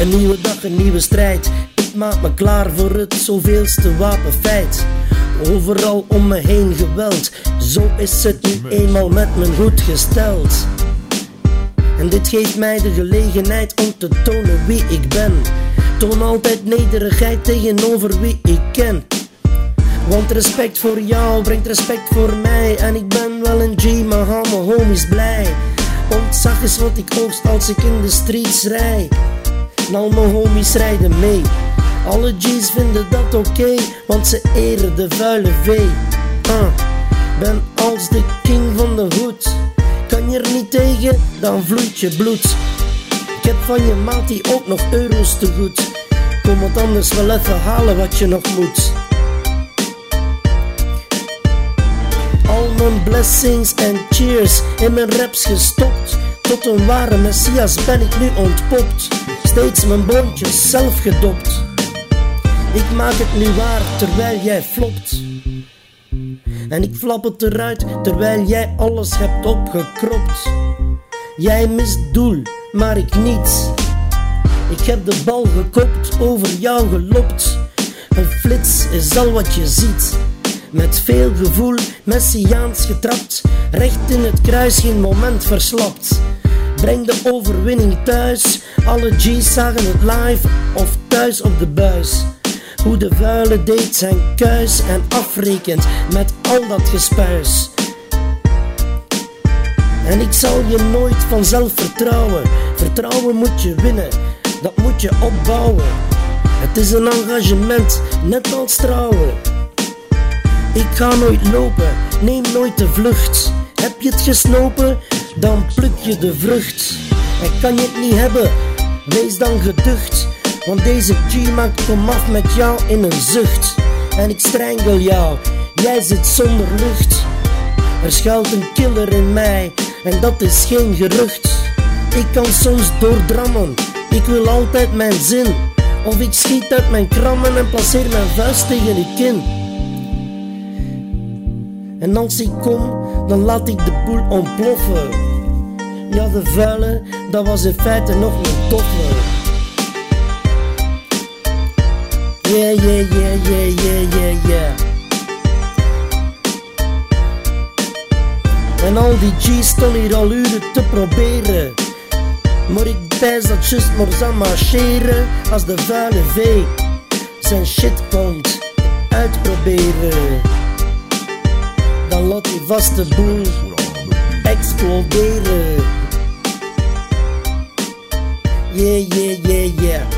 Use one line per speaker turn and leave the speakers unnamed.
Een nieuwe dag, een nieuwe strijd. Ik maak me klaar voor het zoveelste wapenfeit. Overal om me heen geweld. Zo is het nu eenmaal met mijn goed gesteld. En dit geeft mij de gelegenheid om te tonen wie ik ben. Toon altijd nederigheid tegenover wie ik ken. Want respect voor jou brengt respect voor mij. En ik ben wel een G, maar hou mijn homies blij. Ontzag is wat ik oogst als ik in de streets rij. Al mijn homies rijden mee. Alle G's vinden dat oké, want ze eren de vuile V. Uh, ben als de king van de hoed. Kan je er niet tegen, dan vloeit je bloed. Ik heb van je maat die ook nog euro's te goed. Kom wat anders wel even halen wat je nog moet. Al mijn blessings en cheers in mijn raps gestopt. Tot een ware messias ben ik nu ontpopt. Steeds mijn boontjes zelf gedopt. Ik maak het nu waar terwijl jij flopt. En ik flap het eruit terwijl jij alles hebt opgekropt. Jij mist doel, maar ik niet. Ik heb de bal gekopt, over jou gelopt. Een flits is al wat je ziet. Met veel gevoel, messiaans getrapt. Recht in het kruis, geen moment verslapt. Breng de overwinning thuis. Alle G's zagen het live of thuis op de buis. Hoe de vuile deed zijn kuis en afrekent met al dat gespuis. En ik zal je nooit vanzelf vertrouwen. Vertrouwen moet je winnen, dat moet je opbouwen. Het is een engagement, net als trouwen. Ik ga nooit lopen, neem nooit de vlucht. Heb je het gesnopen, dan pluk je de vrucht. En kan je het niet hebben, wees dan geducht. Want deze G maakt kom af met jou in een zucht. En ik strengel jou, jij zit zonder lucht. Er schuilt een killer in mij, en dat is geen gerucht. Ik kan soms doordrammen, ik wil altijd mijn zin. Of ik schiet uit mijn krammen en placeer mijn vuist tegen je kin. En als ik kom, dan laat ik de boel ontploffen. Ja, de vuile, dat was in feite nog een toffe. Yeah, yeah, yeah, yeah, yeah, yeah, yeah. En al die G's stonden hier al uren te proberen. Maar ik pijs dat just maar zal marcheren als de vuile V zijn shit komt uitproberen. Dan laat die vaste boel exploderen. Yeah, yeah, yeah,